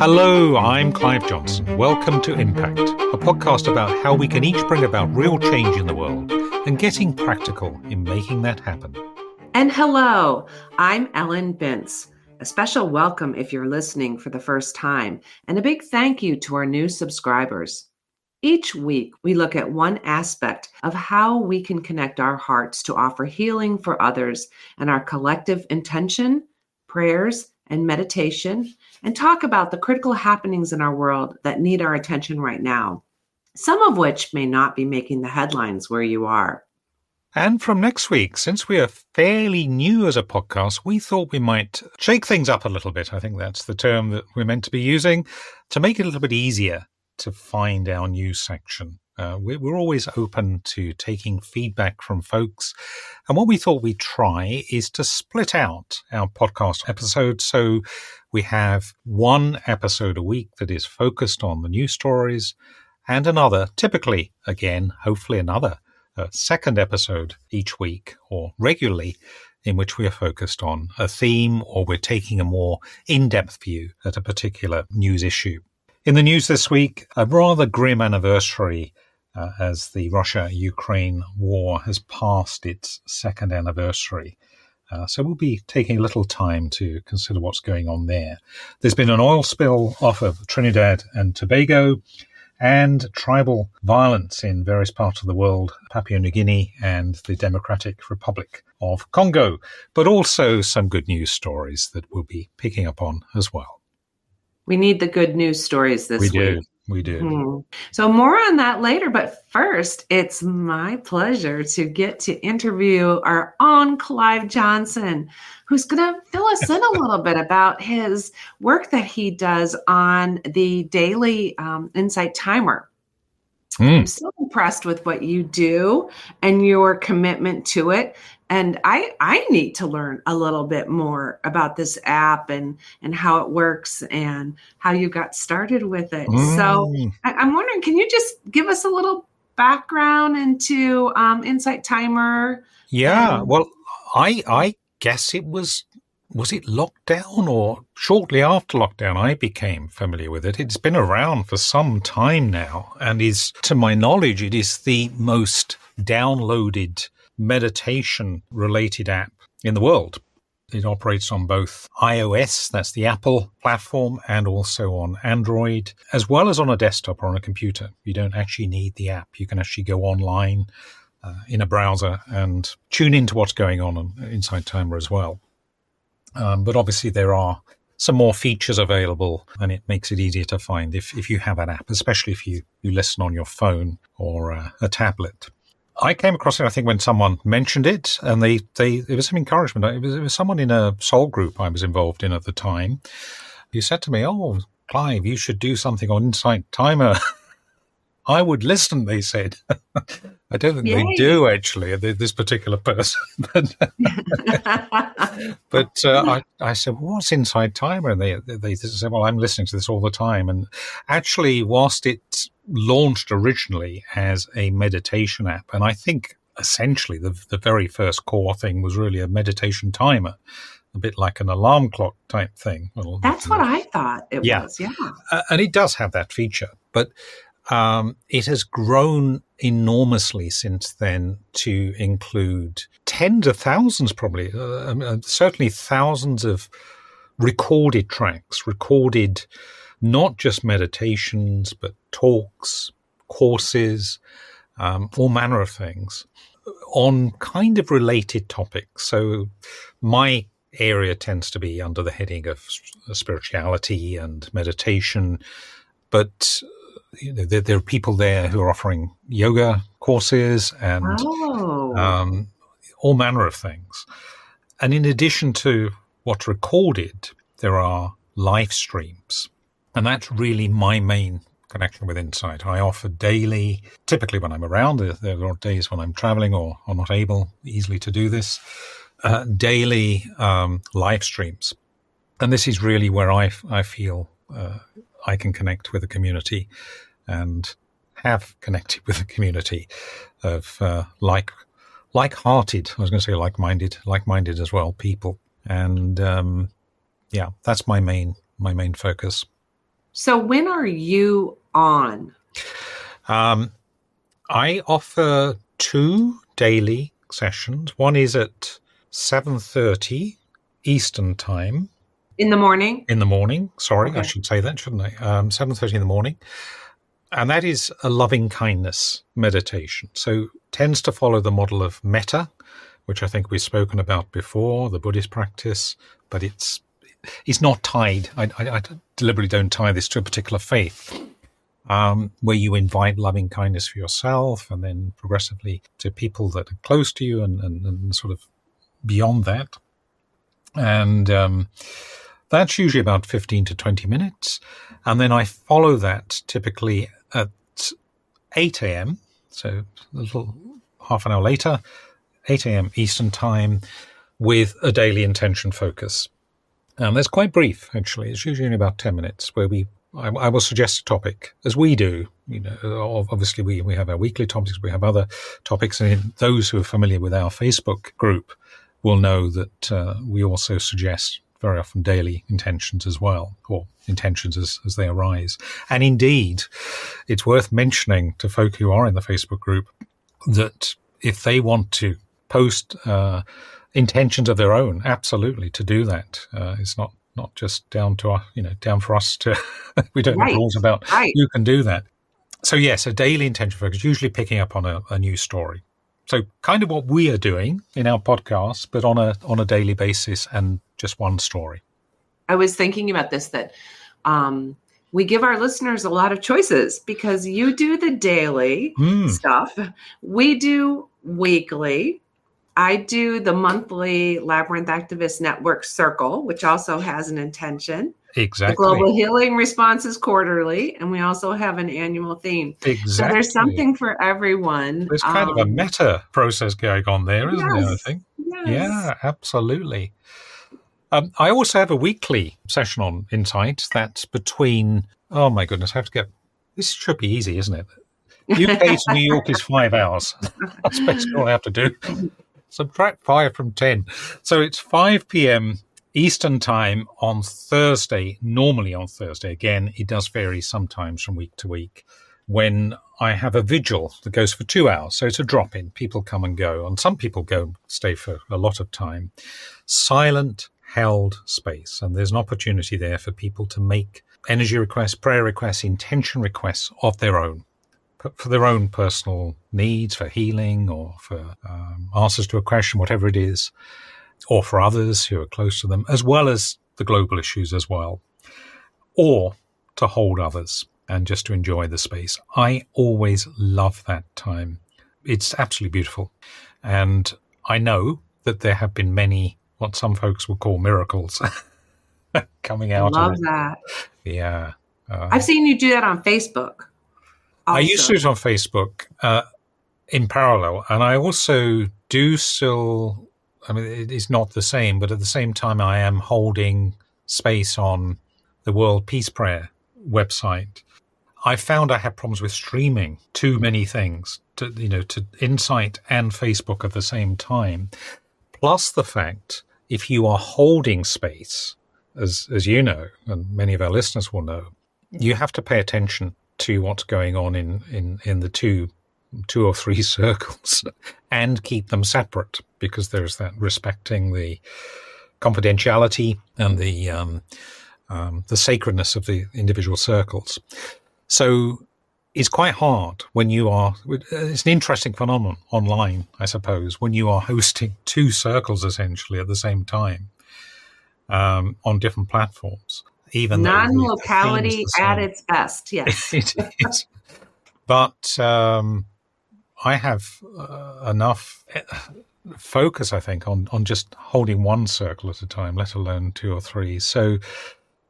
Hello, I'm Clive Johnson. Welcome to Impact, a podcast about how we can each bring about real change in the world and getting practical in making that happen. And hello, I'm Ellen Bintz. A special welcome if you're listening for the first time, and a big thank you to our new subscribers. Each week, we look at one aspect of how we can connect our hearts to offer healing for others and our collective intention, prayers, and meditation, and talk about the critical happenings in our world that need our attention right now, some of which may not be making the headlines where you are. And from next week, since we are fairly new as a podcast, we thought we might shake things up a little bit. I think that's the term that we're meant to be using to make it a little bit easier to find our new section. Uh, we're, always open to taking feedback from folks. And what we thought we'd try is to split out our podcast episodes. So we have one episode a week that is focused on the news stories and another, typically, again, hopefully another uh, second episode each week or regularly in which we are focused on a theme or we're taking a more in-depth view at a particular news issue. In the news this week, a rather grim anniversary uh, as the Russia Ukraine war has passed its second anniversary. Uh, so we'll be taking a little time to consider what's going on there. There's been an oil spill off of Trinidad and Tobago and tribal violence in various parts of the world, Papua New Guinea and the Democratic Republic of Congo, but also some good news stories that we'll be picking up on as well. We need the good news stories this we week. Do. We do. Hmm. So, more on that later. But first, it's my pleasure to get to interview our own Clive Johnson, who's going to fill us in a little bit about his work that he does on the daily um, Insight Timer. Mm. I'm so impressed with what you do and your commitment to it and I I need to learn a little bit more about this app and and how it works and how you got started with it. Mm. So I, am wondering, can you just give us a little background into um, Insight Timer? Yeah, well, I I guess it was was it lockdown or shortly after lockdown I became familiar with it. It's been around for some time now and is to my knowledge it is the most downloaded meditation related app in the world. It operates on both iOS, that's the Apple platform, and also on Android, as well as on a desktop or on a computer. You don't actually need the app. You can actually go online uh, in a browser and tune into what's going on inside Insight Timer as well. Um, but obviously, there are some more features available and it makes it easier to find if, if you have an app, especially if you, you listen on your phone or uh, a tablet. I came across it, I think, when someone mentioned it, and they, they it was some encouragement. It was, it was someone in a soul group I was involved in at the time who said to me, "Oh, Clive, you should do something on Insight Timer." I would listen, they said. I don't think Yay. they do actually, this particular person. but but uh, I, I said, well, what's Insight Timer? And they, they said, well, I'm listening to this all the time. And actually, whilst it launched originally as a meditation app, and I think essentially the, the very first core thing was really a meditation timer a bit like an alarm clock type thing. Well, That's what I thought it yeah. was. Yeah. Uh, and it does have that feature. But um, it has grown enormously since then to include tens of thousands, probably, uh, um, uh, certainly thousands of recorded tracks, recorded not just meditations, but talks, courses, um, all manner of things on kind of related topics. So my area tends to be under the heading of spirituality and meditation, but you know, there, there, are people there who are offering yoga courses and oh. um, all manner of things. And in addition to what's recorded, there are live streams. And that's really my main connection with Insight. I offer daily, typically when I'm around, there are days when I'm traveling or, or not able easily to do this, uh, daily um, live streams. And this is really where I, I feel uh, I can connect with a community and have connected with a community of uh, like like-hearted. I was going to say like-minded, like-minded as well people, and um, yeah, that's my main my main focus. So when are you on? Um, I offer two daily sessions. One is at seven thirty Eastern time in the morning. In the morning, sorry, okay. I should say that, shouldn't I? Um, seven thirty in the morning, and that is a loving kindness meditation. So tends to follow the model of metta, which I think we've spoken about before, the Buddhist practice, but it's it's not tied. I, I, I deliberately don't tie this to a particular faith. Um, where you invite loving kindness for yourself and then progressively to people that are close to you and, and, and sort of beyond that. And um, that's usually about 15 to 20 minutes. And then I follow that typically at 8 a.m. So a little half an hour later, 8 a.m. Eastern Time, with a daily intention focus. And that's quite brief, actually. It's usually only about 10 minutes where we I, I, will suggest a topic as we do. You know, obviously we, we have our weekly topics, we have other topics, and those who are familiar with our Facebook group will know that uh, we also suggest very often daily intentions as well, or intentions as, as they arise. And indeed, it's worth mentioning to folk who are in the Facebook group that if they want to post uh, intentions of their own, absolutely to do that. Uh, it's not not just down to us, you know, down for us to. we don't right. have rules about right. who can do that. So yes, a daily intention focus, usually picking up on a, a new story. So kind of what we are doing in our podcast, but on a on a daily basis and just one story. I was thinking about this that um, we give our listeners a lot of choices because you do the daily mm. stuff, we do weekly. I do the monthly Labyrinth Activist Network Circle, which also has an intention. Exactly. The Global Healing Responses quarterly, and we also have an annual theme. Exactly. So there's something for everyone. There's kind um, of a um, meta process going on there, isn't yes, there? I think. Yes. Yeah, absolutely. Um, I also have a weekly session on Insight that's between, oh my goodness, I have to get, this should be easy, isn't it? UK to New York is five hours. That's basically all I have to do. Subtract five from 10. So it's 5 p.m. Eastern time on Thursday, normally on Thursday. Again, it does vary sometimes from week to week when I have a vigil that goes for two hours. So it's a drop in. People come and go. And some people go stay for a lot of time. Silent, held space. And there's an opportunity there for people to make energy requests, prayer requests, intention requests of their own, for their own personal needs, for healing or for um, answers to a question, whatever it is, or for others who are close to them, as well as the global issues as well, or to hold others and just to enjoy the space. I always love that time. It's absolutely beautiful. And I know that there have been many what some folks would call miracles coming out. I love that. Yeah. Uh, I've seen you do that on Facebook. Also. I used to do it on Facebook uh, in parallel, and I also do still. I mean, it's not the same, but at the same time, I am holding space on the World Peace Prayer website. I found I had problems with streaming too many things to, you know, to Insight and Facebook at the same time. Plus the fact if you are holding space, as as you know, and many of our listeners will know, you have to pay attention to what's going on in in in the two two or three circles and keep them separate because there's that respecting the confidentiality and the um, um, the sacredness of the individual circles. So it's quite hard when you are. It's an interesting phenomenon online, I suppose, when you are hosting two circles essentially at the same time um, on different platforms. Even non-locality at its best, yes, it is. But um, I have uh, enough uh, focus, I think, on on just holding one circle at a time, let alone two or three. So,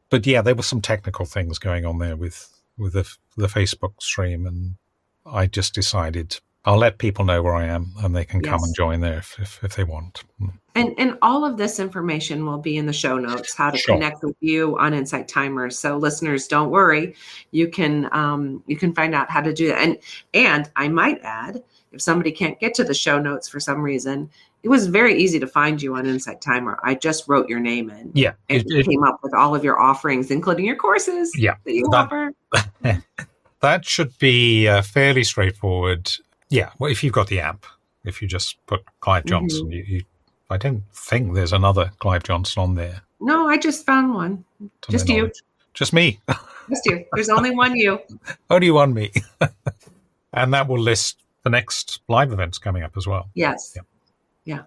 but yeah, there were some technical things going on there with with the, the Facebook stream, and I just decided I'll let people know where I am, and they can yes. come and join there if, if, if, they want. Hmm. And and all of this information will be in the show notes. How to sure. connect with you on Insight Timers. So listeners, don't worry, you can um, you can find out how to do that. And and I might add, if somebody can't get to the show notes for some reason, it was very easy to find you on Insight Timer. I just wrote your name in. Yeah. And it, it came up with all of your offerings, including your courses yeah, that you that, offer. that should be uh, fairly straightforward. Yeah. Well, if you've got the app, if you just put Clive Johnson, mm-hmm. you, you, I don't think there's another Clive Johnson on there. No, I just found one. To just you. Just me. just you. There's only one you. only one me. and that will list the next live events coming up as well. Yes. Yeah. yeah.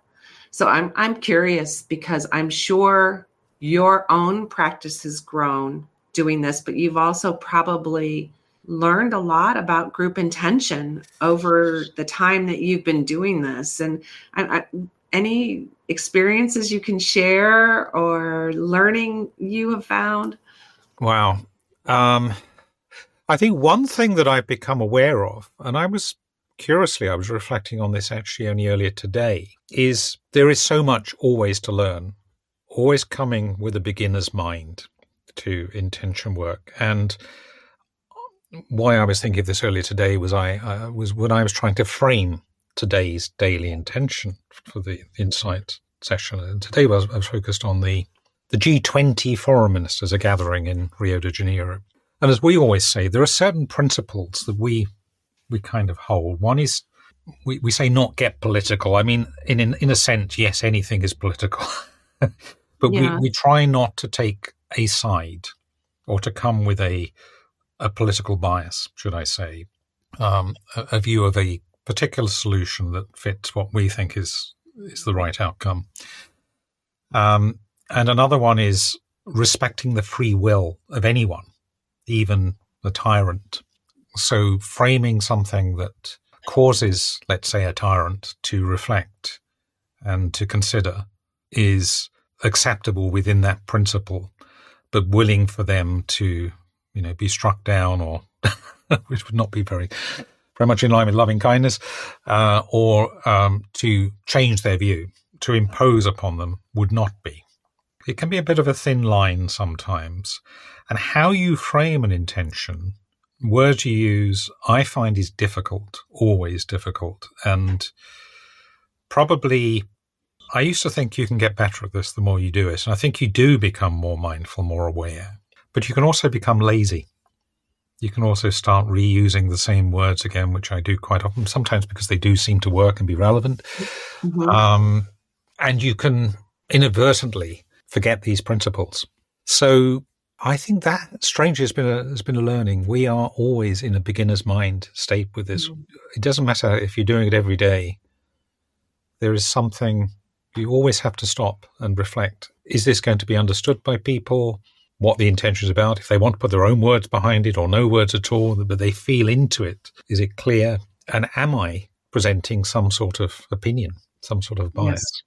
So I'm I'm curious because I'm sure your own practice has grown doing this, but you've also probably learned a lot about group intention over the time that you've been doing this. And I, I, any experiences you can share or learning you have found? Wow. Um, I think one thing that I've become aware of, and I was curiously, I was reflecting on this actually only earlier today, is there is so much always to learn, always coming with a beginner's mind to intention work. And why I was thinking of this earlier today was I uh, was when I was trying to frame today's daily intention for the insight session. And today was, I was focused on the the G20 foreign ministers are gathering in Rio de Janeiro. And as we always say, there are certain principles that we we kind of hold. One is we, we say not get political. I mean, in in, in a sense, yes, anything is political. but yeah. we, we try not to take a side or to come with a a political bias, should I say, um, a, a, view of a particular solution that fits what we think is is the right outcome. Um, and another one is respecting the free will of anyone, even the tyrant. So framing something that causes, let's say, a tyrant to reflect and to consider is acceptable within that principle, but willing for them to, you know, be struck down or, which would not be very, very much in line with loving kindness, uh, or um, to change their view, to impose upon them would not be. It can be a bit of a thin line sometimes. And how you frame an intention words you use, I find is difficult, always difficult. And probably, I used to think you can get better at this the more you do it. And I think you do become more mindful, more aware. But you can also become lazy. You can also start reusing the same words again, which I do quite often, sometimes because they do seem to work and be relevant. Mm-hmm. Um, and you can inadvertently forget these principles. So I think that strangely has been a has been a learning. We are always in a beginner's mind state with this. Mm. It doesn't matter if you're doing it every day. There is something you always have to stop and reflect. Is this going to be understood by people? What the intention is about? If they want to put their own words behind it or no words at all, but they feel into it, is it clear? And am I presenting some sort of opinion, some sort of bias?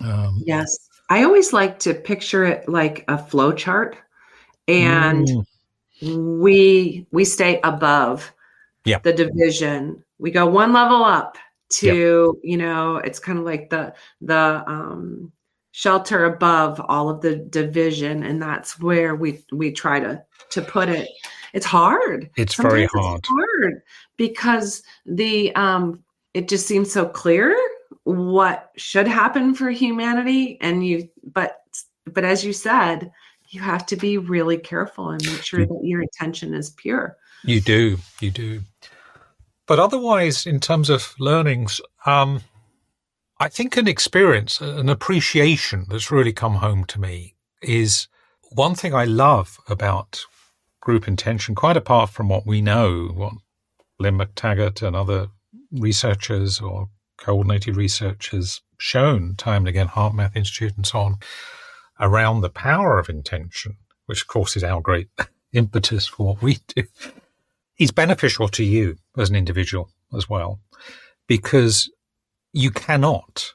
Yes. Um, yes. I always like to picture it like a flow chart and mm. we we stay above yep. the division we go one level up to you know it's kind of like the the um shelter above all of the division and that's where we we try to to put it it's hard it's Sometimes very hard it's hard because the um it just seems so clear what should happen for humanity and you but but as you said you have to be really careful and make sure that your intention is pure. You do, you do. But otherwise, in terms of learnings, um, I think an experience, an appreciation that's really come home to me is one thing I love about group intention, quite apart from what we know, what Lynne McTaggart and other researchers or coordinated research has shown time and again, HeartMath Institute and so on, around the power of intention, which of course is our great impetus for what we do, is beneficial to you as an individual as well. Because you cannot,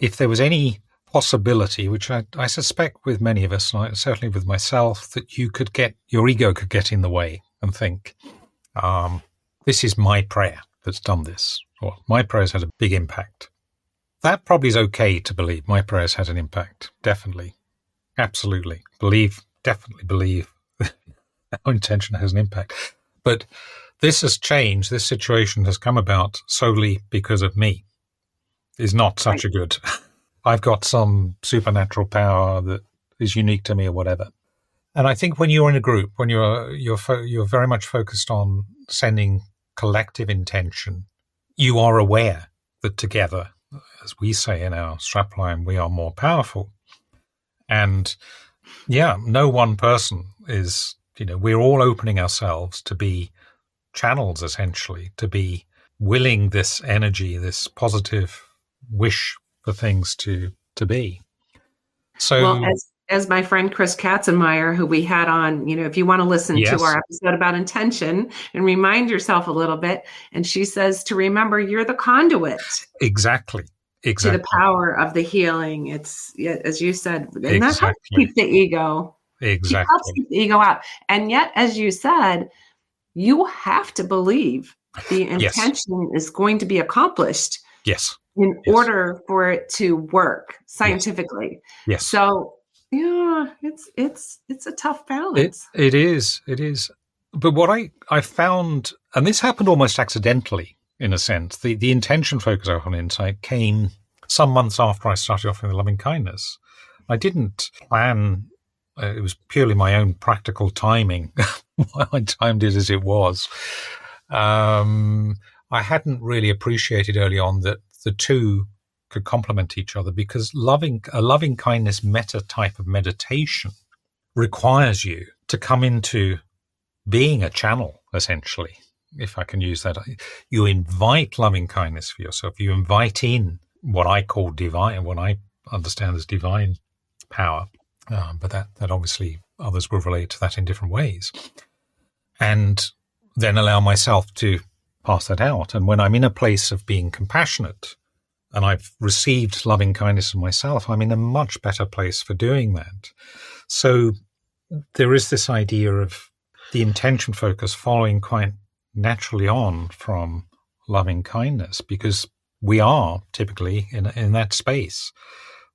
if there was any possibility, which I, I suspect with many of us, certainly with myself, that you could get, your ego could get in the way and think, um, this is my prayer that's done this, or my prayer's had a big impact. That probably is okay to believe. My prayers had an impact, definitely. Absolutely. Believe, definitely believe our intention has an impact. But this has changed. This situation has come about solely because of me. Is not such right. a good. I've got some supernatural power that is unique to me or whatever. And I think when you're in a group, when you're you're fo- you're very much focused on sending collective intention, you are aware that together, as we say in our strapline, we are more powerful. And yeah, no one person is, you know, we're all opening ourselves to be channels essentially, to be willing this energy, this positive wish for things to to be. So well, as as my friend Chris Katzenmeyer, who we had on, you know, if you want to listen yes. to our episode about intention and remind yourself a little bit, and she says to remember you're the conduit. Exactly. Exactly. To the power of the healing. It's as you said, and exactly. that helps keep the ego. Exactly. She helps keep the ego out. And yet, as you said, you have to believe the intention yes. is going to be accomplished. Yes. In yes. order for it to work scientifically. Yes. So yeah, it's it's it's a tough balance. It, it is. It is. But what I I found, and this happened almost accidentally in a sense, the the intention focus on insight came some months after I started offering the loving kindness. I didn't plan. Uh, it was purely my own practical timing. I timed it as it was. Um, I hadn't really appreciated early on that the two could complement each other because loving a loving kindness metta type of meditation requires you to come into being a channel essentially if i can use that. You invite loving kindness for yourself. You invite in what i call divine what i understand as divine power. Um, but that that obviously others will relate to that in different ways. And then allow myself to pass that out and when i'm in a place of being compassionate and I've received loving kindness in myself, I'm in a much better place for doing that. So there is this idea of the intention focus following quite naturally on from loving kindness because we are typically in, in that space.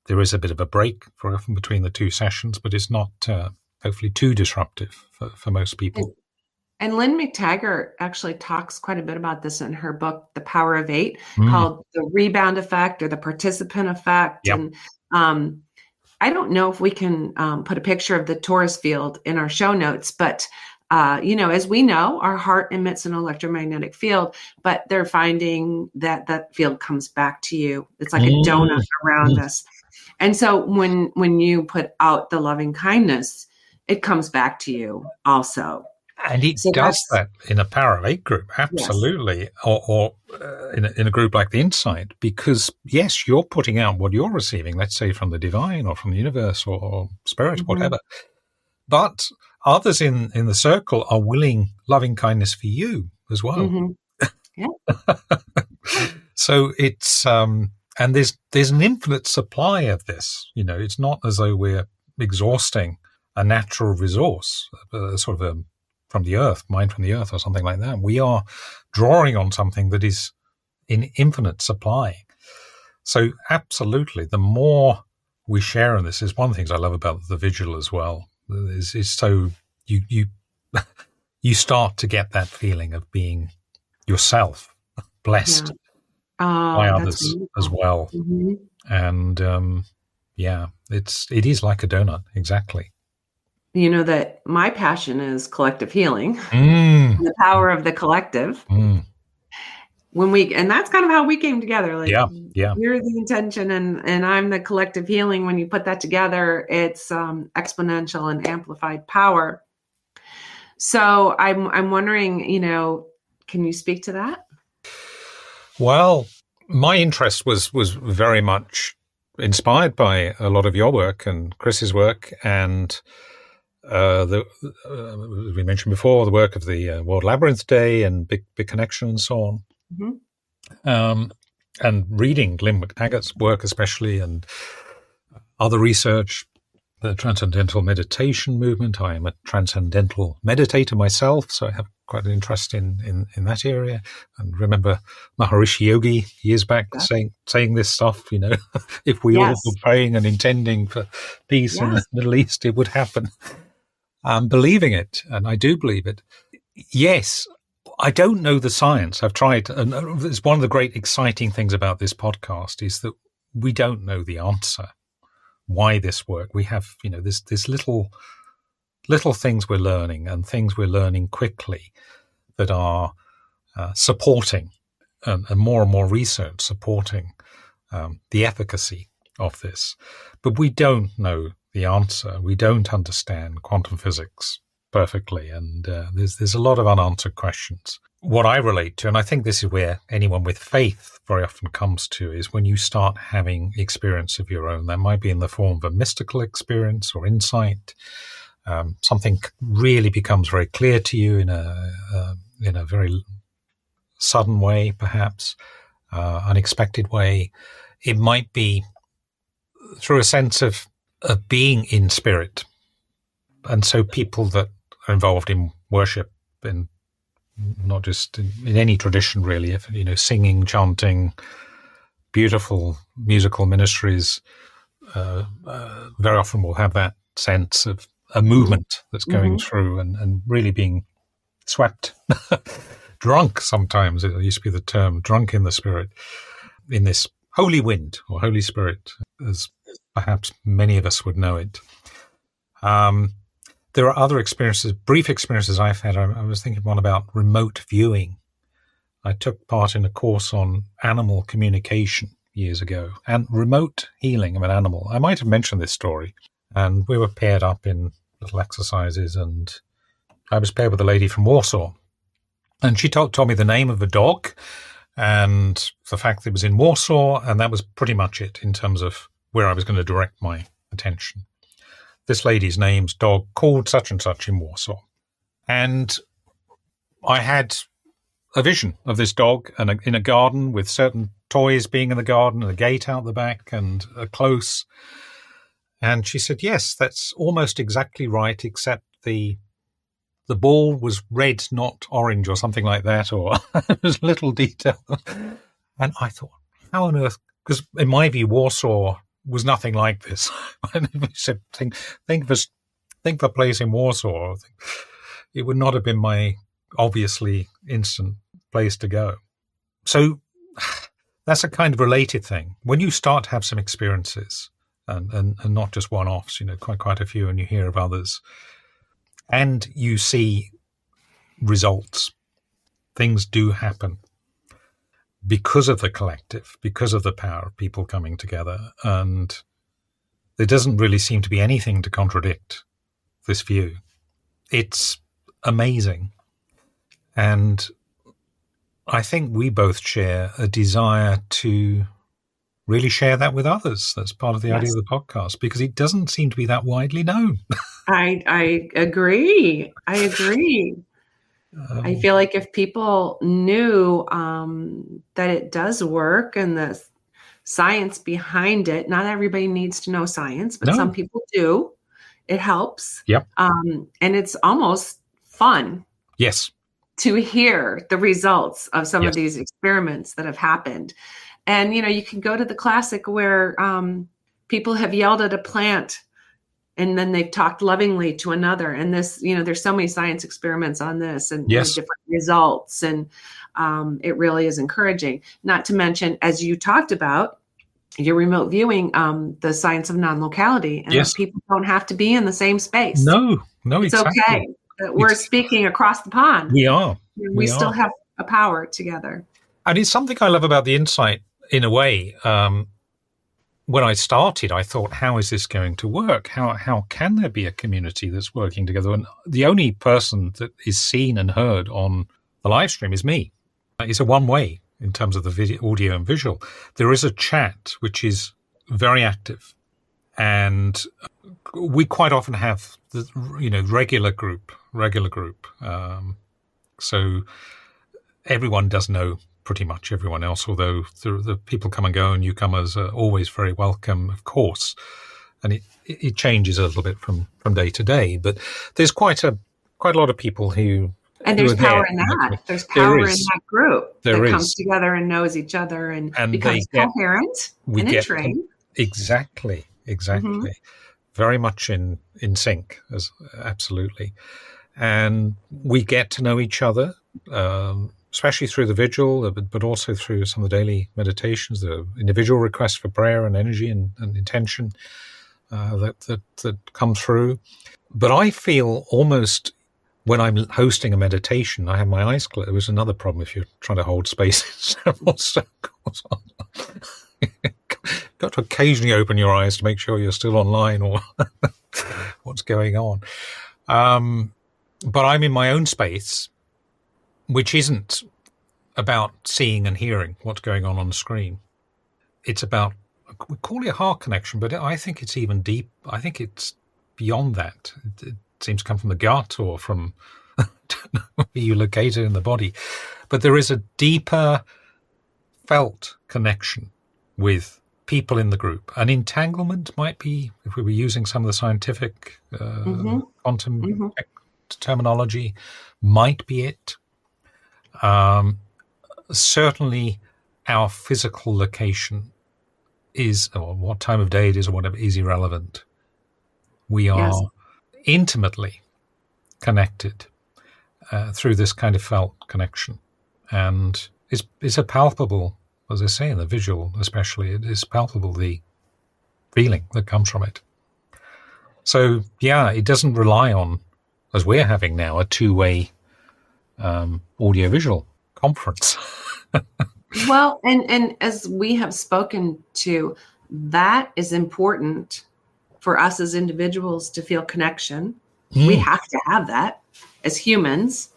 There is a bit of a break for often between the two sessions, but it's not uh, hopefully too disruptive for, for most people. And Lynne McTaggart actually talks quite a bit about this in her book, The Power of Eight, mm. called The Rebound Effect or the Participant Effect. Yep. And um, I don't know if we can um, put a picture of the torus field in our show notes, but uh, you know, as we know, our heart emits an electromagnetic field, but they're finding that that field comes back to you. It's like mm. a donut around mm. us. And so when when you put out the loving kindness, it comes back to you also. And it so does that in a Power of Eight group, absolutely, yes. or, or uh, in, a, in a group like the Insight, because yes, you're putting out what you're receiving, let's say from the divine or from the universe or, or spirit, mm-hmm. whatever. But others in, in the circle are willing loving kindness for you as well. Mm-hmm. Yeah. so it's um, and there's there's an infinite supply of this. You know, it's not as though we're exhausting a natural resource, a, a sort of a from the earth, mined from the earth, or something like that. We are drawing on something that is in infinite supply. So, absolutely, the more we share in this is one of the things I love about the vigil as well. Is, is so you you you start to get that feeling of being yourself blessed yeah. by others as well, mm-hmm. and um, yeah, it's it is like a donut exactly you know that my passion is collective healing mm. the power of the collective. Mm. when we and that's kind of how we came together like yeah yeah. you're the intention and and i'm the collective healing. When you put that together it's um, exponential and amplified power. So i'm i'm wondering you know can you speak to that? Well my interest was was very much inspired by a lot of your work and chris's work and uh, the, uh, we mentioned before, the work of the uh, World Labyrinth Day and Big Big Connection and so on. Mm-hmm. Um, and reading Lynne McTaggart's work, especially, and other research, the Transcendental Meditation movement. I am a transcendental meditator myself, so I have quite an interest in, in, in that area. And remember Maharishi Yogi years back yeah. saying saying this stuff, you know, if we yes. all were praying and intending for peace yes. in the Middle East, it would happen um, believing it, and I do believe it. Yes, I don't know the science. I've tried, and it's one of the great exciting things about this podcast is that we don't know the answer why this work. We have, you know, this this little little things we're learning and things we're learning quickly that are uh, supporting and, and, more and more research supporting um, the efficacy of this. But we don't know the answer. We don't understand quantum physics perfectly, and uh, there's there's a lot of unanswered questions. What I relate to, and I think this is where anyone with faith very often comes to, is when you start having experience of your own. That might be in the form of a mystical experience or insight. Um, something really becomes very clear to you in a uh, in a very sudden way, perhaps uh, unexpected way. It might be through a sense of of being in spirit, and so people that are involved in worship in not just in, in any tradition really, if you know, singing, chanting, beautiful musical ministries, uh, uh, very often will have that sense of a movement that's going mm-hmm. through and, and really being swept, drunk sometimes. It used to be the term drunk in the spirit, in this holy wind or Holy Spirit, as perhaps many of us would know it. Um, there are other experiences, brief experiences I've had. I, I was thinking one about remote viewing. I took part in a course on animal communication years ago and remote healing of an animal. I might have mentioned this story. And we were paired up in little exercises, and I was paired with a lady from Warsaw. And she told, told me the name of the dog and the fact that it was in Warsaw, and that was pretty much it in terms of where I was going to direct my attention this lady's name's dog called such and such in Warsaw. And I had a vision of this dog and in a garden with certain toys being in the garden and a gate out the back and a close. And she said, yes, that's almost exactly right, except the the ball was red, not orange or something like that, or there's little detail. And I thought, how on earth? Because in my view, Warsaw was nothing like this. he said, think, think of a, think of a place in Warsaw. It would not have been my obviously instant place to go. So that's a kind of related thing. When you start to have some experiences, and, and, and not just one offs, you know, quite quite a few, and you hear of others, and you see results, things do happen because of the collective, because of the power of people coming together. And there doesn't really seem to be anything to contradict this view. It's amazing. And I think we both share a desire to really share that with others. That's part of the yes. idea of the podcast because it doesn't seem to be that widely known. I I agree. I agree. Um, I feel like if people knew um, that it does work and the science behind it, not everybody needs to know science, but no. some people do. It helps. Yep. Um, and it's almost fun. Yes. To hear the results of some yes. of these experiments that have happened. And, you know, you can go to the classic where um, people have yelled at a plant and then they've talked lovingly to another and this you know there's so many science experiments on this and yes. different results and um, it really is encouraging not to mention as you talked about your remote viewing um, the science of non-locality and yes. people don't have to be in the same space no no it's exactly. okay we're it's, speaking across the pond we are we, we still are. have a power together and it's something i love about the insight in a way um, when I started, I thought, how is this going to work? How how can there be a community that's working together? And the only person that is seen and heard on the live stream is me. It's a one way in terms of the video, audio and visual. There is a chat which is very active, and we quite often have the you know regular group, regular group. Um, so everyone does know pretty much everyone else, although the, the people come and go and newcomers are always very welcome, of course. And it, it changes a little bit from, from day to day, but there's quite a quite a lot of people who and there's power in that. There's power there in that group there that is. comes together and knows each other and, and becomes get, coherent we and get. Exactly, exactly. Mm-hmm. Very much in in sync, as absolutely. And we get to know each other um, especially through the vigil, uh, but, but also through some of the daily meditations, the individual requests for prayer and energy and, and intention uh, that, that that come through. But I feel almost when I'm hosting a meditation, I have my eyes closed. It was another problem if you're trying to hold space in several circles. Got to occasionally open your eyes to make sure you're still online or what's going on. Um, but I'm in my own space, which isn't about seeing and hearing what's going on on the screen. It's about we call it a heart connection, but I think it's even deep. I think it's beyond that. It, it seems to come from the gut or from where you locate it in the body, but there is a deeper felt connection with people in the group. An entanglement might be, if we were using some of the scientific uh, mm-hmm. quantum mm-hmm. terminology, might be it. Um, certainly, our physical location is, or what time of day it is, or whatever, is irrelevant. We are yes. intimately connected uh, through this kind of felt connection, and it's it's a palpable as I say, in the visual especially, it is palpable the feeling that comes from it. So, yeah, it doesn't rely on, as we're having now, a two way um, audiovisual conference. well, and, and as we have spoken to, that is important for us as individuals to feel connection. Mm. We have to have that as humans.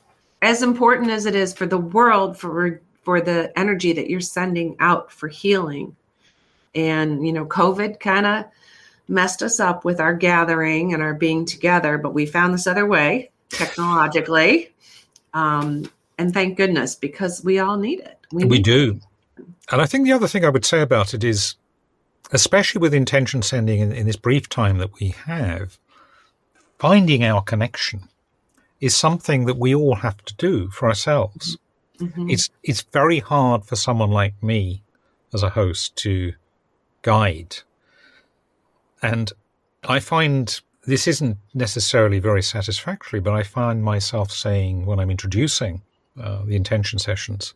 As important as it is for the world for for the energy that you're sending out for healing. And, you know, COVID kind of messed us up with our gathering and our being together, but we found this other way technologically. Um, and thank goodness because we all need it. We, we do. It. And I think the other thing I would say about it is, especially with intention sending in, in this brief time that we have, finding our connection is something that we all have to do for ourselves. Mm-hmm. It's it's very hard for someone like me as a host to guide. And I find this isn't necessarily very satisfactory, but I find myself saying when I'm introducing uh, the intention sessions,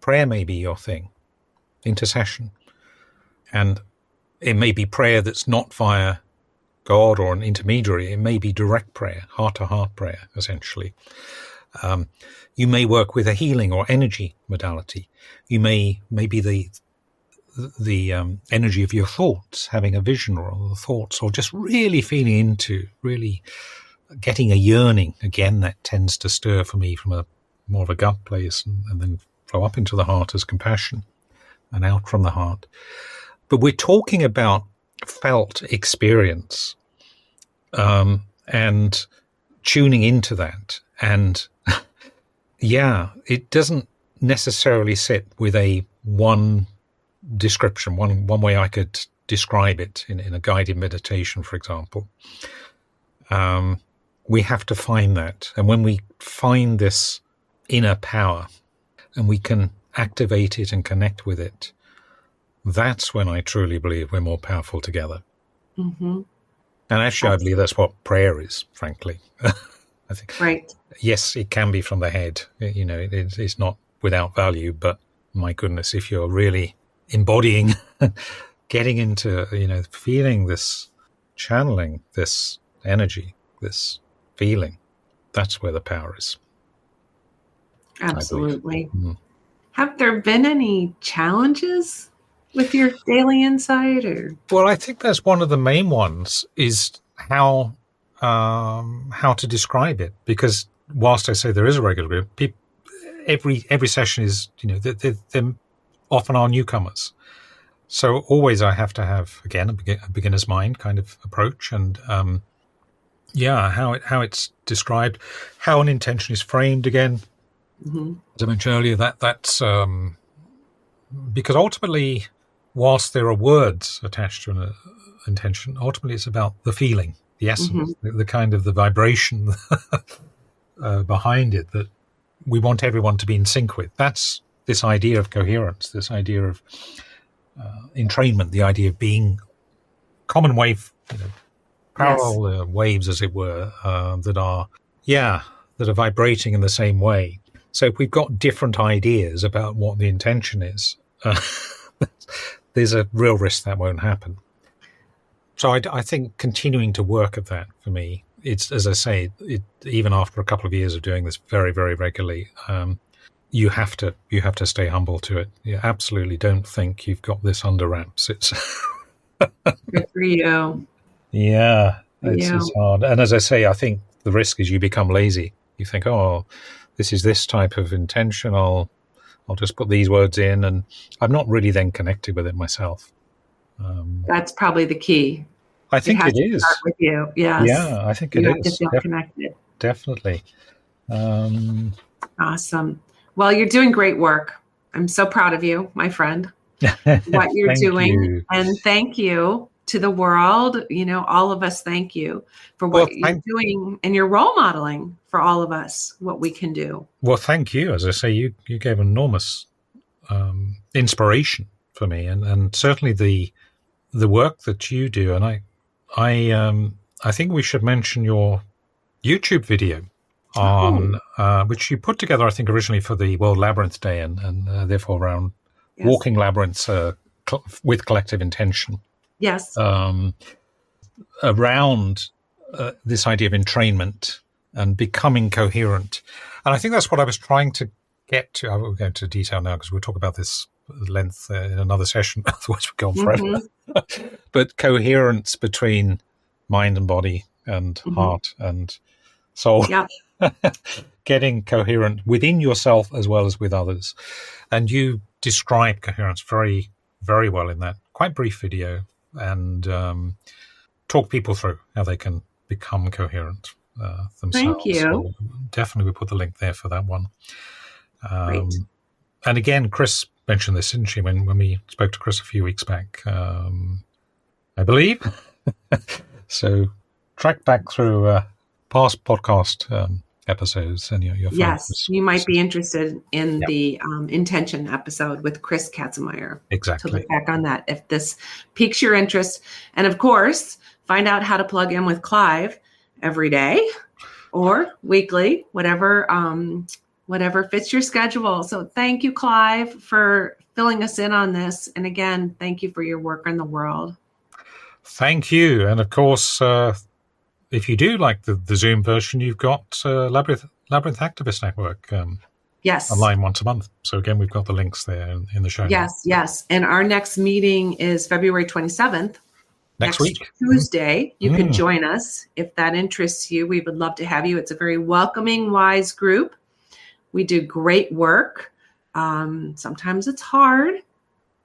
prayer may be your thing, intercession. And it may be prayer that's not via God or an intermediary. It may be direct prayer, heart to heart prayer, essentially. Um, you may work with a healing or energy modality. You may maybe the the um, energy of your thoughts, having a vision or thoughts, or just really feeling into, really getting a yearning. Again, that tends to stir for me from a more of a gut place and, and then flow up into the heart as compassion and out from the heart. But we're talking about felt experience um, and tuning into that and yeah, it doesn't necessarily sit with a one description, one one way I could describe it in, in a guided meditation, for example. Um, we have to find that. And when we find this inner power and we can activate it and connect with it, that's when I truly believe we're more powerful together. Mm-hmm. And actually, I believe that's what prayer is, frankly. I think. Right. Yes, it can be from the head. You know, it, it's not without value, but my goodness, if you're really embodying, getting into, you know, feeling this, channeling this energy, this feeling, that's where the power is. Absolutely. Mm. Have there been any challenges with your daily insight or well i think that's one of the main ones is how um, how to describe it because whilst I say there is a regular group, people, every every session is you know they, they, often are newcomers. So always I have to have again a, begin, a beginner's mind kind of approach and um, yeah how it how it's described, how an intention is framed again. Mm-hmm. As I mentioned earlier, that that's um, because ultimately, whilst there are words attached to an uh, intention, ultimately it's about the feeling the essence, mm-hmm. the, the, kind of the vibration uh, behind it that we want everyone to be in sync with. That's this idea of coherence, this idea of uh, entrainment, the idea of being common wave, you know, parallel yes. uh, waves, as it were, uh, that are, yeah, that are vibrating in the same way. So if we've got different ideas about what the intention is, uh, there's a real risk that won't happen. So I, I, think continuing to work at that for me, it's as I say, it, even after a couple of years of doing this very, very regularly, um, you have to you have to stay humble to it. You absolutely don't think you've got this under wraps. It's good for you. Yeah, it's, yeah. it's hard. And as I say, I think the risk is you become lazy. You think, oh, this is this type of intention. I'll I'll just put these words in, and I'm not really then connected with it myself. Um, That's probably the key. I think it, it is with you. Yes. Yeah, I think it you is. To feel Def- connected. Definitely. Um, awesome. Well, you're doing great work. I'm so proud of you, my friend. What you're doing, you. and thank you to the world. You know, all of us thank you for what well, you're doing and your role modeling for all of us what we can do. Well, thank you. As I say, you you gave enormous um, inspiration for me, and and certainly the the work that you do. And I I um I think we should mention your YouTube video on oh. uh, which you put together, I think, originally for the World Labyrinth Day, and and uh, therefore around yes. walking labyrinths uh, cl- with collective intention. Yes. Um, around uh, this idea of entrainment and becoming coherent, and I think that's what I was trying to get to. I will go into detail now because we'll talk about this length uh, in another session. Otherwise, we're going forever. Mm-hmm. but coherence between mind and body and mm-hmm. heart and soul. Yeah. getting coherent within yourself as well as with others. And you describe coherence very, very well in that quite brief video and um, talk people through how they can become coherent uh, themselves. Thank you. So definitely, we put the link there for that one. Um, and again, Chris mentioned this, didn't she, when, when we spoke to Chris a few weeks back, um, I believe. so track back through uh, past podcast um, episodes and your, your yes you might be interested in yep. the um, intention episode with chris katzenmeyer exactly. to look back on that if this piques your interest. And of course find out how to plug in with clive every day or weekly whatever um, whatever fits your schedule. So thank you clive for filling us in on this. And again thank you for your work in the world. Thank you. And of course uh, if you do like the, the Zoom version, you've got uh, Labyrinth, Labyrinth Activist Network. Um, yes. Online once a month. So again, we've got the links there in, in the show. Yes, notes. yes. And our next meeting is February 27th. Next, next week. Tuesday. You mm. can join us if that interests you. We would love to have you. It's a very welcoming, wise group. We do great work. Um, sometimes it's hard,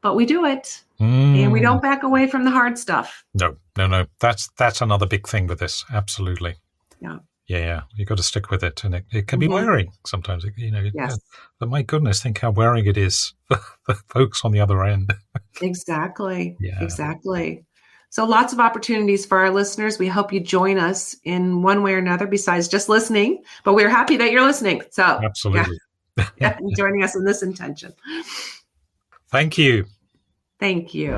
but we do it. Mm. And we don't back away from the hard stuff. No, no, no. That's that's another big thing with this. Absolutely. Yeah. Yeah, yeah. You've got to stick with it. And it, it can be mm-hmm. wearing sometimes, you know. Yes. But my goodness, think how wearing it is for, for folks on the other end. exactly. Yeah. Exactly. So lots of opportunities for our listeners. We hope you join us in one way or another besides just listening, but we're happy that you're listening. So absolutely. Yeah, yeah joining us in this intention. Thank you. Thank you.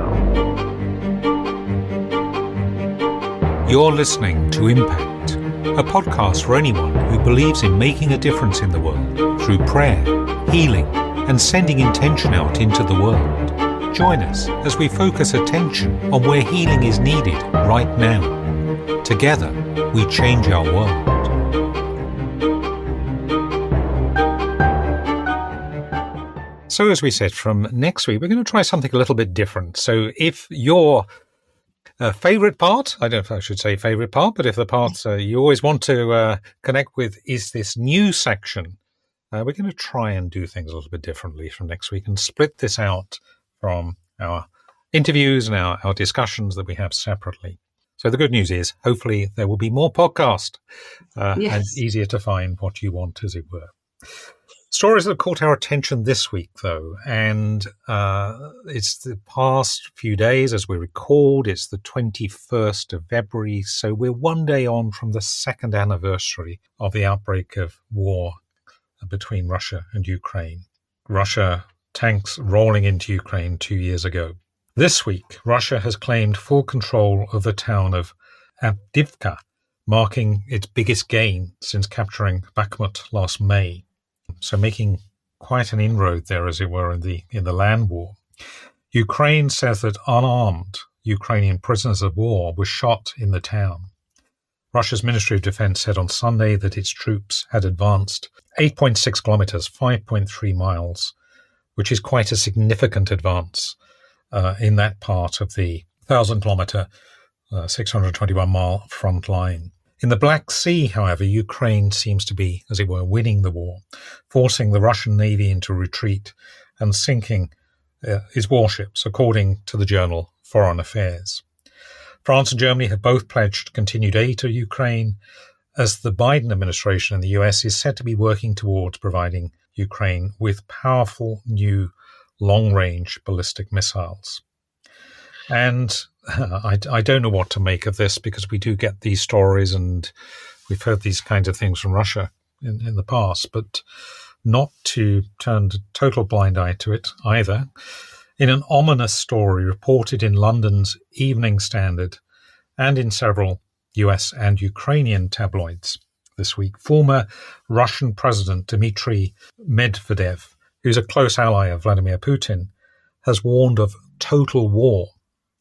You're listening to Impact, a podcast for anyone who believes in making a difference in the world through prayer, healing, and sending intention out into the world. Join us as we focus attention on where healing is needed right now. Together, we change our world. So, as we said, from next week, we're going to try something a little bit different. So, if your uh, favorite part, I don't know if I should say favorite part, but if the part uh, you always want to uh, connect with is this new section, uh, we're going to try and do things a little bit differently from next week and split this out from our interviews and our, our discussions that we have separately. So the good news is, hopefully, there will be more podcast uh, yes. and easier to find what you want, as it were. Stories that have caught our attention this week, though, and uh, it's the past few days as we record. It's the 21st of February, so we're one day on from the second anniversary of the outbreak of war between Russia and Ukraine. Russia tanks rolling into Ukraine two years ago. This week, Russia has claimed full control of the town of Avdiivka marking its biggest gain since capturing Bakhmut last May. So making quite an inroad there, as it were, in the in the land war. Ukraine says that unarmed Ukrainian prisoners of war were shot in the town. Russia's Ministry of Defense said on Sunday that its troops had advanced 8.6 kilometers, 5.3 miles, which is quite a significant advance uh, in that part of the 1,000 kilometer, uh, 621 mile front line. In the Black Sea, however, Ukraine seems to be, as it were, winning the war, forcing the Russian Navy into retreat and sinking uh, its warships, according to the journal Foreign Affairs. France and Germany have both pledged continued aid to Ukraine, as the Biden administration in the US is said to be working towards providing Ukraine with powerful new long range ballistic missiles. And I, I don't know what to make of this because we do get these stories and we've heard these kinds of things from Russia in, in the past, but not to turn a total blind eye to it either. In an ominous story reported in London's Evening Standard and in several US and Ukrainian tabloids this week, former Russian President Dmitry Medvedev, who's a close ally of Vladimir Putin, has warned of total war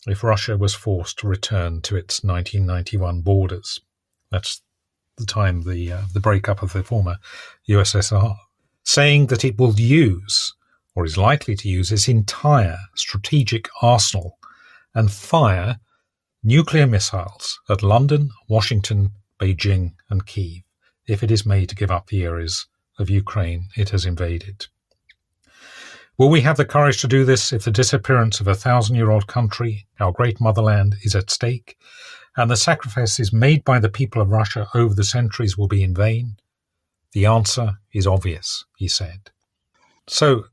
if Russia was forced to return to its 1991 borders. That's the time the uh, the breakup of the former USSR, saying that it will use or is likely to use its entire strategic arsenal and fire nuclear missiles at London, Washington, Beijing, and Kiev if it is made to give up the areas of Ukraine it has invaded. Will we have the courage to do this if the disappearance of a thousand year old country, our great motherland, is at stake, and the sacrifices made by the people of Russia over the centuries will be in vain? The answer is obvious, he said. So,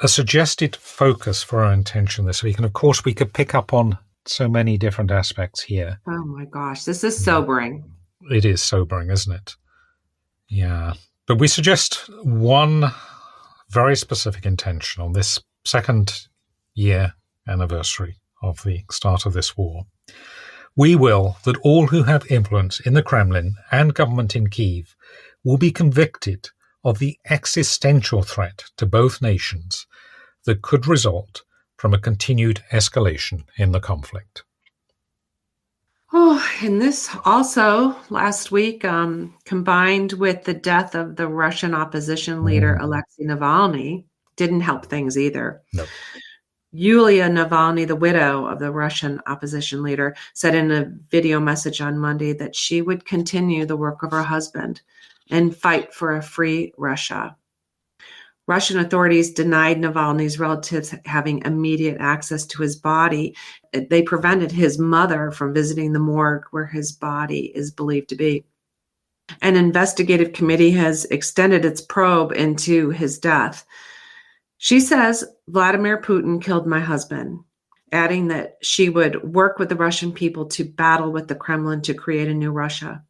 a suggested focus for our intention this week, and of course, we could pick up on so many different aspects here. Oh my gosh, this is hmm. sobering. It is sobering, isn't it? Yeah. But we suggest one very specific intention on this second year anniversary of the start of this war. We will that all who have influence in the Kremlin and government in Kiev will be convicted of the existential threat to both nations that could result from a continued escalation in the conflict. Oh, and this also last week, um, combined with the death of the Russian opposition leader mm. Alexei Navalny, didn't help things either. No. Yulia Navalny, the widow of the Russian opposition leader, said in a video message on Monday that she would continue the work of her husband and fight for a free Russia. Russian authorities denied Navalny's relatives having immediate access to his body. They prevented his mother from visiting the morgue where his body is believed to be. An investigative committee has extended its probe into his death. She says Vladimir Putin killed my husband, adding that she would work with the Russian people to battle with the Kremlin to create a new Russia.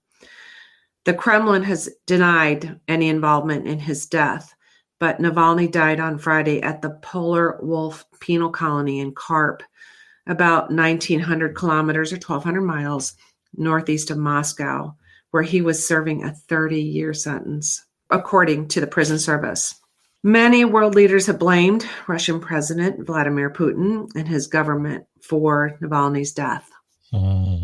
The Kremlin has denied any involvement in his death but Navalny died on Friday at the Polar Wolf Penal Colony in Kharp, about 1,900 kilometers or 1,200 miles northeast of Moscow, where he was serving a 30 year sentence, according to the prison service. Many world leaders have blamed Russian President Vladimir Putin and his government for Navalny's death. Mm.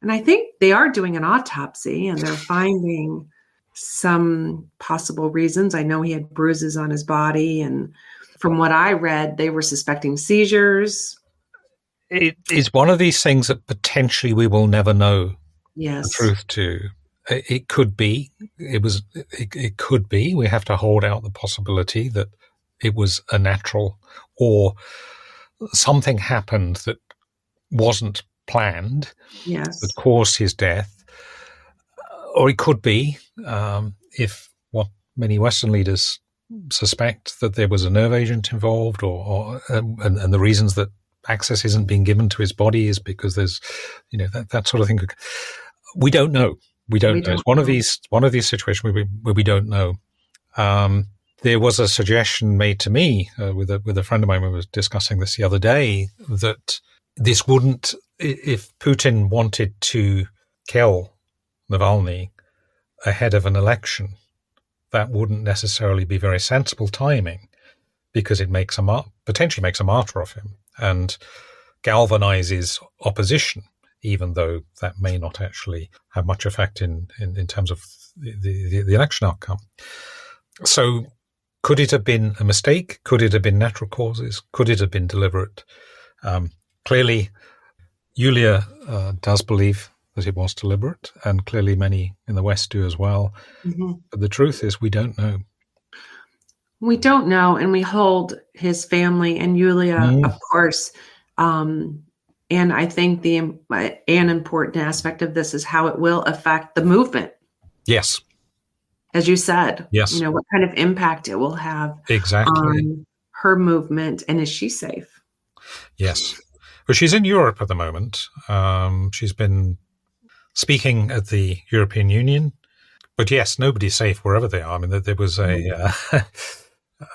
And I think they are doing an autopsy and they're finding some possible reasons. I know he had bruises on his body, and from what I read, they were suspecting seizures. It is one of these things that potentially we will never know yes. the truth to. It could be. It was. It, it could be. We have to hold out the possibility that it was a natural or something happened that wasn't planned yes. that caused his death or it could be um, if what many Western leaders suspect that there was a nerve agent involved, or, or um, and, and, the reasons that access isn't being given to his body is because there's, you know, that, that sort of thing. We don't know. We don't we know. Don't it's one know. of these one of these situations where we where we don't know. Um, there was a suggestion made to me uh, with a with a friend of mine. We were discussing this the other day that this wouldn't, if Putin wanted to kill Navalny ahead of an election, that wouldn't necessarily be very sensible timing because it makes a mar- potentially makes a martyr of him and galvanizes opposition, even though that may not actually have much effect in, in, in terms of the, the, the election outcome. So could it have been a mistake? Could it have been natural causes? Could it have been deliberate? Um, clearly, Yulia uh, does believe that it was deliberate, and clearly many in the West do as well. Mm-hmm. But the truth is, we don't know. We don't know, and we hold his family and Yulia, mm. of course. Um, and I think the an important aspect of this is how it will affect the movement. Yes, as you said. Yes, you know what kind of impact it will have exactly on her movement, and is she safe? Yes, well, she's in Europe at the moment. Um, she's been speaking at the European Union. But yes, nobody's safe wherever they are. I mean, there was a mm. uh,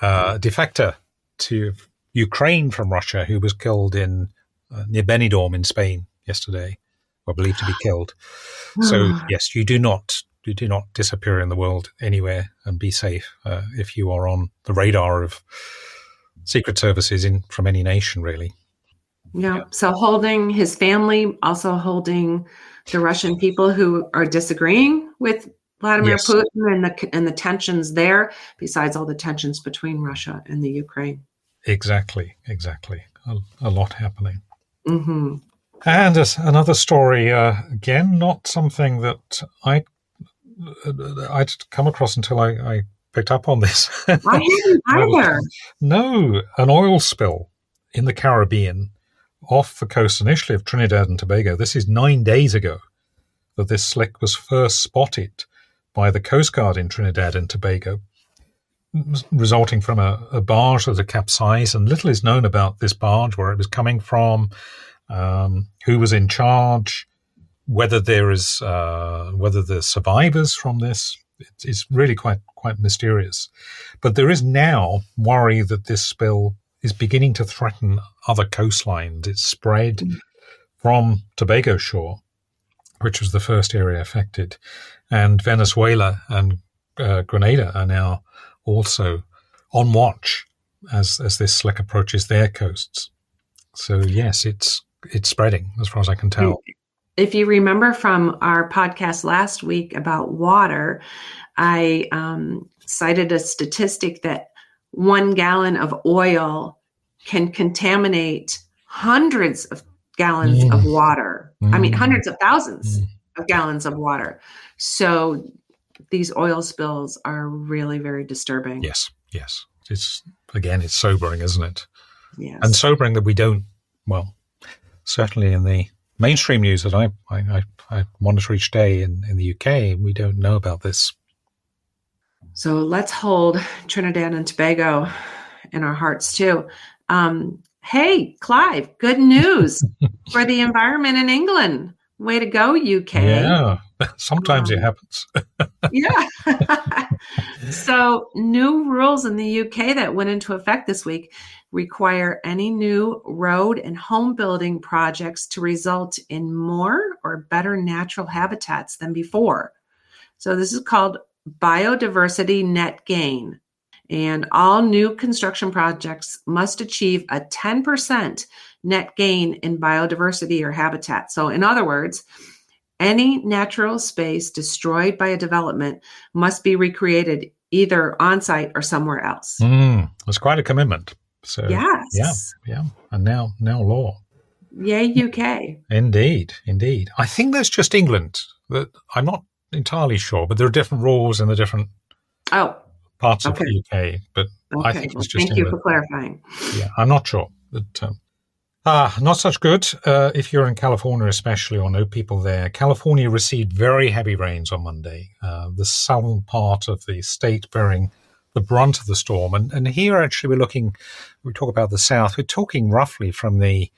uh, defector to Ukraine from Russia who was killed in uh, near Benidorm in Spain yesterday, or believed to be killed. So yes, you do not you do not disappear in the world anywhere and be safe uh, if you are on the radar of secret services in from any nation, really. Yeah. yeah. So holding his family, also holding the Russian people who are disagreeing with Vladimir yes. Putin and the and the tensions there, besides all the tensions between Russia and the Ukraine. Exactly, exactly. A, a lot happening. Mm-hmm. And another story, uh, again, not something that I I'd come across until I, I picked up on this. I hadn't either. no, an oil spill in the Caribbean off the coast initially of Trinidad and Tobago. This is nine days ago that this slick was first spotted by the Coast Guard in Trinidad and Tobago, resulting from a, a barge that had capsized. And little is known about this barge, where it was coming from, um, who was in charge, whether there is uh, whether the survivors from this. It's, it's really quite quite mysterious, but there is now worry that this spill is beginning to threaten other coastlines. It's spread mm. from Tobago shore, which was the first area affected, and Venezuela and uh, Grenada are now also on watch as as this slick approaches their coasts. So yes, it's it's spreading as far as I can tell. If you remember from our podcast last week about water, I um, cited a statistic that one gallon of oil can contaminate hundreds of gallons mm. of water. Mm. I mean, hundreds of thousands mm. of gallons of water. So these oil spills are really very disturbing. Yes, yes. It's again, it's sobering, isn't it? Yes. And sobering that we don't, well, certainly in the mainstream news that I, I, I monitor each day in, in the UK, we don't know about this. So let's hold Trinidad and Tobago in our hearts too. Um, hey, Clive, good news for the environment in England. Way to go, UK. Yeah, sometimes um, it happens. yeah. so, new rules in the UK that went into effect this week require any new road and home building projects to result in more or better natural habitats than before. So, this is called biodiversity net gain and all new construction projects must achieve a 10% net gain in biodiversity or habitat. So, in other words, any natural space destroyed by a development must be recreated either on site or somewhere else. Mm, that's quite a commitment. So, yes. Yeah, yeah. And now, now law. Yay, UK. Indeed, indeed. I think that's just England. That I'm not entirely sure, but there are different rules in the different oh parts okay. of the UK, but okay. I think it's just. Thank you for clarifying. Yeah, I'm not sure. But, um, ah, not such good uh, if you're in California, especially, or know people there. California received very heavy rains on Monday. Uh, the southern part of the state bearing the brunt of the storm. And, and here, actually, we're looking, we talk about the south, we're talking roughly from the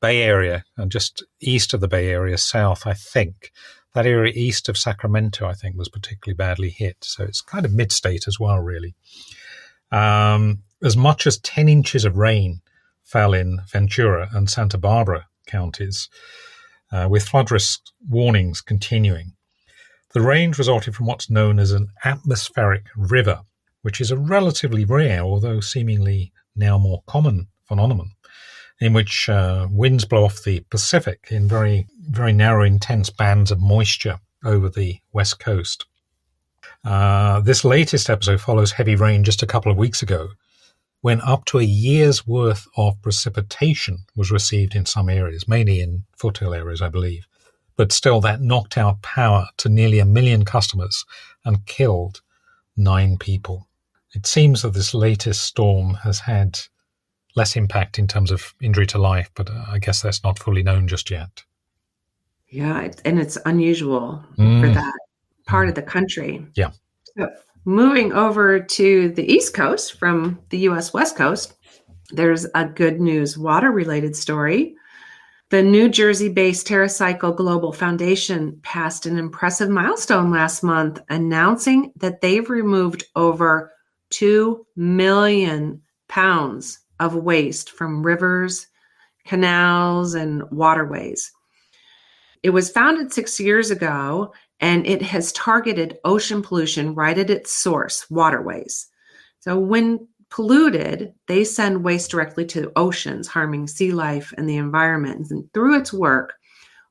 Bay Area and just east of the Bay Area, south, I think that area east of Sacramento, I think, was particularly badly hit. So it's kind of mid state as well, really. Um, as much as 10 inches of rain fell in Ventura and Santa Barbara counties, uh, with flood risk warnings continuing. The range resulted from what's known as an atmospheric river, which is a relatively rare, although seemingly now more common phenomenon, in which uh, winds blow off the Pacific in very, very narrow, intense bands of moisture over the west coast. Uh, this latest episode follows heavy rain just a couple of weeks ago, when up to a year's worth of precipitation was received in some areas, mainly in foothill areas, I believe. But still, that knocked out power to nearly a million customers and killed nine people. It seems that this latest storm has had less impact in terms of injury to life, but uh, I guess that's not fully known just yet. Yeah, and it's unusual mm. for that part of the country. Yeah. So moving over to the East Coast from the US West Coast, there's a good news water related story. The New Jersey based TerraCycle Global Foundation passed an impressive milestone last month, announcing that they've removed over 2 million pounds of waste from rivers, canals, and waterways. It was founded six years ago and it has targeted ocean pollution right at its source, waterways. So when polluted, they send waste directly to oceans, harming sea life and the environment. And through its work,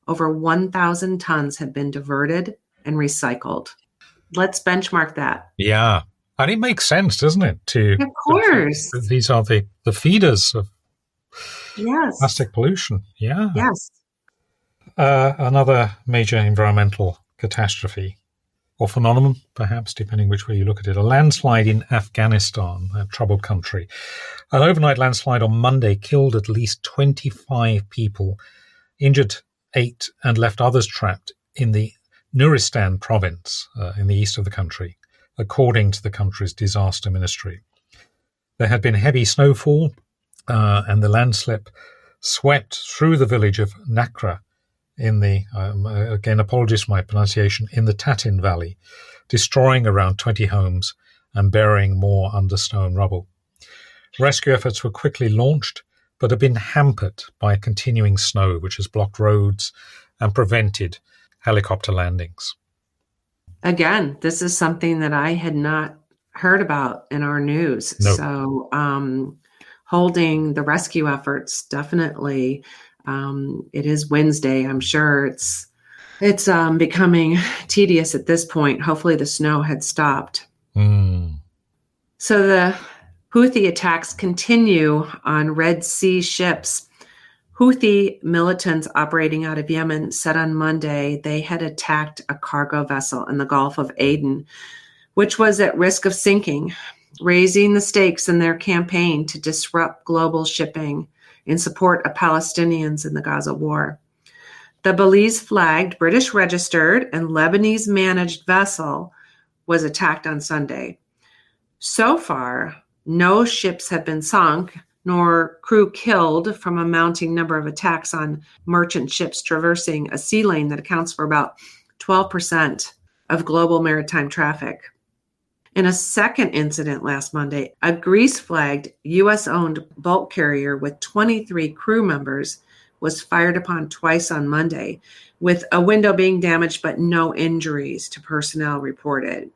over 1,000 tons have been diverted and recycled. Let's benchmark that. Yeah. And it makes sense, doesn't it? To of course, these are the the feeders of yes plastic pollution. Yeah. Yes. Uh, another major environmental catastrophe or phenomenon, perhaps, depending which way you look at it. A landslide in Afghanistan, a troubled country. An overnight landslide on Monday killed at least 25 people, injured eight, and left others trapped in the Nuristan province uh, in the east of the country, according to the country's disaster ministry. There had been heavy snowfall, uh, and the landslip swept through the village of Nakra in the, um, uh, again, apologies for my pronunciation, in the Tatin Valley, destroying around 20 homes and burying more under snow and rubble. Rescue efforts were quickly launched, but have been hampered by continuing snow, which has blocked roads and prevented helicopter landings. Again, this is something that I had not heard about in our news. Nope. So, um, holding the rescue efforts definitely um, it is Wednesday. I'm sure it's it's um, becoming tedious at this point. Hopefully, the snow had stopped. Mm. So the Houthi attacks continue on Red Sea ships. Houthi militants operating out of Yemen said on Monday they had attacked a cargo vessel in the Gulf of Aden, which was at risk of sinking, raising the stakes in their campaign to disrupt global shipping in support of Palestinians in the Gaza war. The Belize flagged, British registered, and Lebanese managed vessel was attacked on Sunday. So far, no ships have been sunk nor crew killed from a mounting number of attacks on merchant ships traversing a sea lane that accounts for about 12% of global maritime traffic. In a second incident last Monday, a Greece flagged U.S. owned bulk carrier with 23 crew members was fired upon twice on Monday, with a window being damaged but no injuries to personnel reported.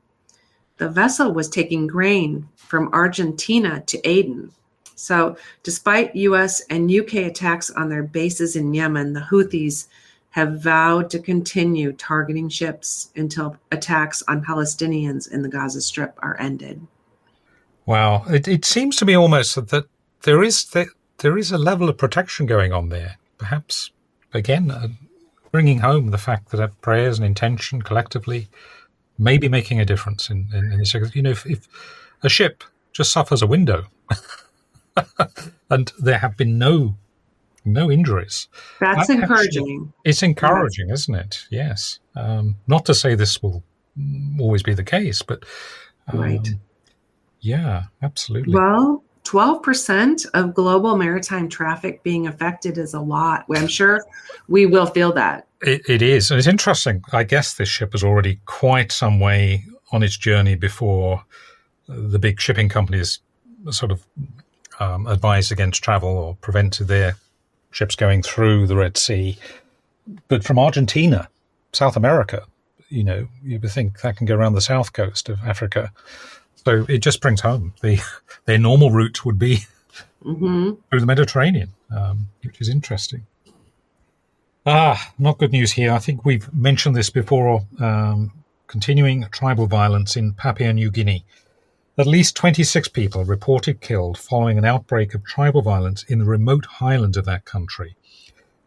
The vessel was taking grain from Argentina to Aden. So, despite US and UK attacks on their bases in Yemen, the Houthis have vowed to continue targeting ships until attacks on Palestinians in the Gaza Strip are ended. Wow, it, it seems to me almost that there is that there is a level of protection going on there. Perhaps again, uh, bringing home the fact that prayers and intention collectively may be making a difference in, in, in this. You know, if, if a ship just suffers a window, and there have been no no injuries. That's encouraging. it's encouraging, yes. isn't it? Yes. Um, not to say this will always be the case, but um, right. Yeah, absolutely. Well, 12% of global maritime traffic being affected is a lot. I'm sure we will feel that. It, it is. And it's interesting. I guess this ship is already quite some way on its journey before the big shipping companies sort of um, advised against travel or prevented their ships going through the Red Sea. But from Argentina, South America, you know, you would think that can go around the south coast of Africa. So it just brings home the their normal route would be mm-hmm. through the Mediterranean, um, which is interesting. Ah, not good news here. I think we've mentioned this before. Um, continuing tribal violence in Papua New Guinea. At least 26 people reported killed following an outbreak of tribal violence in the remote highlands of that country,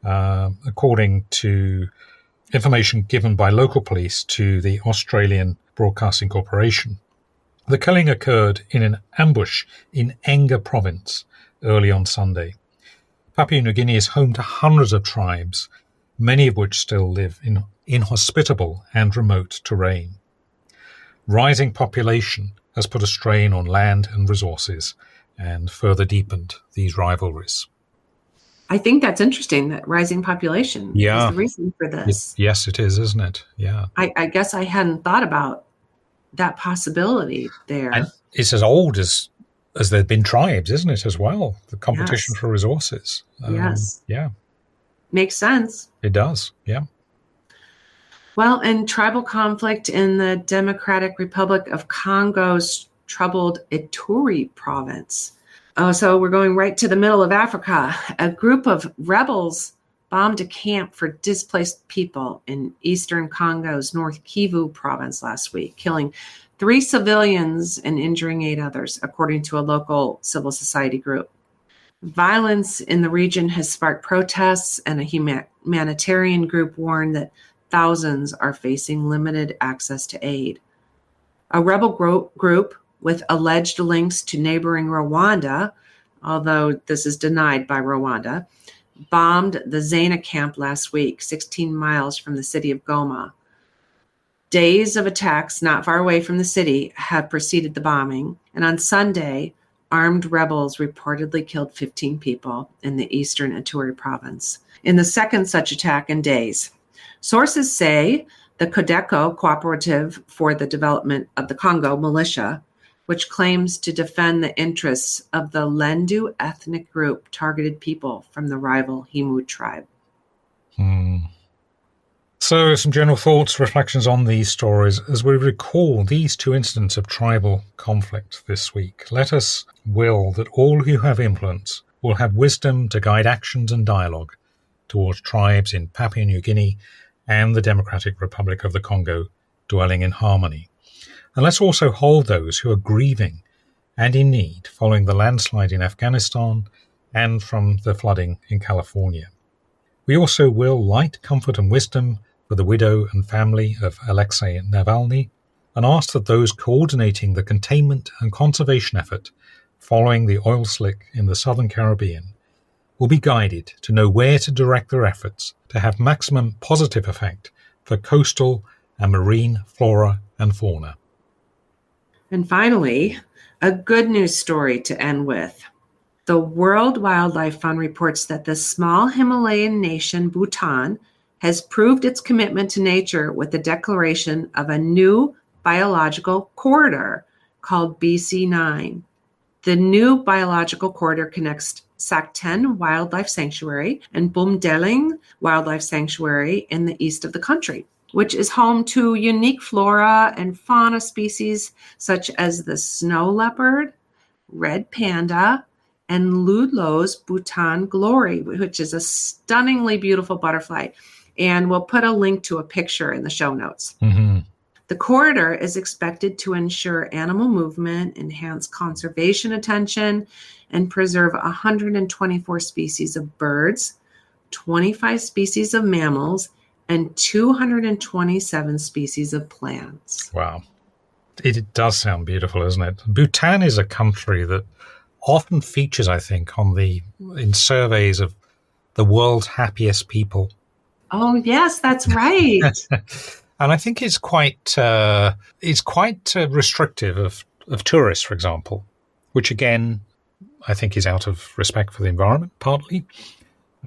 uh, according to information given by local police to the Australian Broadcasting Corporation. The killing occurred in an ambush in Enga province early on Sunday. Papua New Guinea is home to hundreds of tribes, many of which still live in inhospitable and remote terrain. Rising population has put a strain on land and resources and further deepened these rivalries. I think that's interesting that rising population yeah. is the reason for this. It, yes, it is, isn't it? Yeah. I, I, guess I hadn't thought about that possibility there. And it's as old as as there've been tribes, isn't it, as well? The competition yes. for resources. Um, yes. Yeah. Makes sense. It does. Yeah. Well, in tribal conflict in the Democratic Republic of Congo's troubled Ituri province. Oh, so we're going right to the middle of Africa. A group of rebels bombed a camp for displaced people in eastern Congo's North Kivu province last week, killing three civilians and injuring eight others, according to a local civil society group. Violence in the region has sparked protests, and a humanitarian group warned that thousands are facing limited access to aid. A rebel gro- group with alleged links to neighboring Rwanda, although this is denied by Rwanda, bombed the Zena camp last week, 16 miles from the city of Goma. Days of attacks not far away from the city have preceded the bombing, and on Sunday, armed rebels reportedly killed 15 people in the eastern Ituri province. In the second such attack in days, Sources say the Codeco Cooperative for the Development of the Congo militia, which claims to defend the interests of the Lendu ethnic group, targeted people from the rival Himu tribe. Hmm. So, some general thoughts, reflections on these stories as we recall these two incidents of tribal conflict this week. Let us will that all who have influence will have wisdom to guide actions and dialogue towards tribes in Papua New Guinea and the Democratic Republic of the Congo dwelling in harmony. And let's also hold those who are grieving and in need following the landslide in Afghanistan and from the flooding in California. We also will light comfort and wisdom for the widow and family of Alexei Navalny and ask that those coordinating the containment and conservation effort following the oil slick in the southern Caribbean will be guided to know where to direct their efforts to have maximum positive effect for coastal and marine flora and fauna. And finally, a good news story to end with. The World Wildlife Fund reports that the small Himalayan nation Bhutan has proved its commitment to nature with the declaration of a new biological corridor called BC9. The new biological corridor connects Sakteng Wildlife Sanctuary and Bumdeling Wildlife Sanctuary in the east of the country, which is home to unique flora and fauna species such as the snow leopard, red panda, and Ludlow's Bhutan Glory, which is a stunningly beautiful butterfly. And we'll put a link to a picture in the show notes. Mm-hmm. The corridor is expected to ensure animal movement, enhance conservation attention, and preserve 124 species of birds, 25 species of mammals, and 227 species of plants. Wow. It does sound beautiful, isn't it? Bhutan is a country that often features, I think, on the in surveys of the world's happiest people. Oh yes, that's right. and I think it's quite uh, it's quite uh, restrictive of of tourists, for example, which again I think is out of respect for the environment, partly.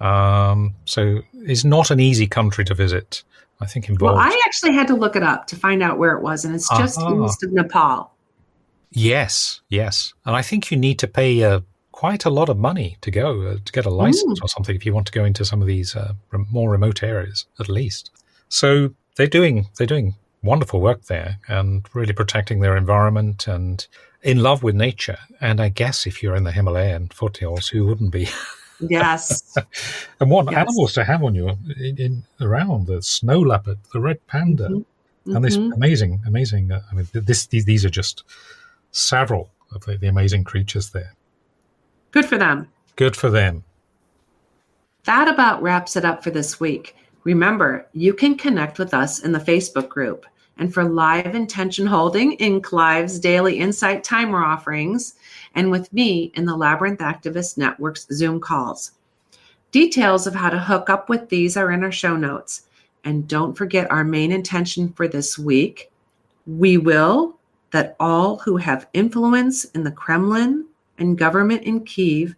Um, so it's not an easy country to visit. I think involved. Well, I actually had to look it up to find out where it was, and it's just uh-huh. east of Nepal. Yes, yes, and I think you need to pay uh, quite a lot of money to go uh, to get a license mm. or something if you want to go into some of these uh, more remote areas, at least. So they're doing they're doing wonderful work there and really protecting their environment and in love with nature. And I guess if you're in the Himalayan foothills, who wouldn't be? Yes. and what Yes. animals to have on you in, in around the snow leopard, the red panda, Mhm. and this Mhm. amazing, amazing. Uh, I mean, this these, these are just several of the, the amazing creatures there. Good for them. Good for them. That about wraps it up for this week. Remember, you can connect with us in the Facebook group. And for live intention holding in Clive's daily Insight Timer offerings, and with me in the Labyrinth Activist Network's Zoom calls. Details of how to hook up with these are in our show notes. And don't forget our main intention for this week. We will that all who have influence in the Kremlin and government in Kiev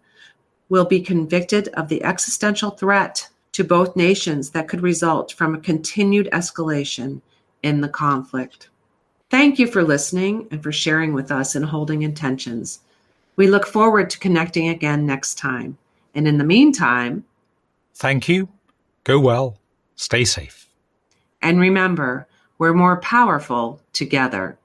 will be convicted of the existential threat to both nations that could result from a continued escalation in the conflict. Thank you for listening and for sharing with us and holding intentions. We look forward to connecting again next time. And in the meantime, Thank you. Go well. Stay safe. and remember, we're more powerful together.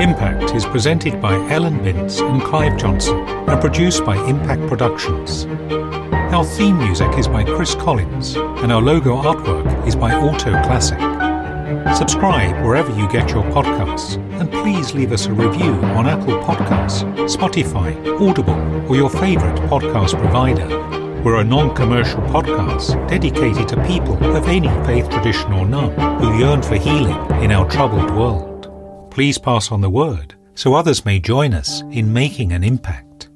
Impact is presented by Ellen Binns and Clive Johnson and produced by Impact Productions. Our theme music is by Chris Collins and our logo artwork is by Auto Classic. Subscribe wherever you get your podcasts and please leave us a review on Apple Podcasts, Spotify, Audible, or your favorite podcast provider. We're a non commercial podcast dedicated to people of any faith tradition or none who yearn for healing in our troubled world. Please pass on the word so others may join us in making an impact.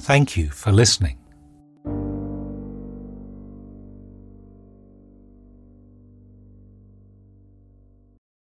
Thank you for listening.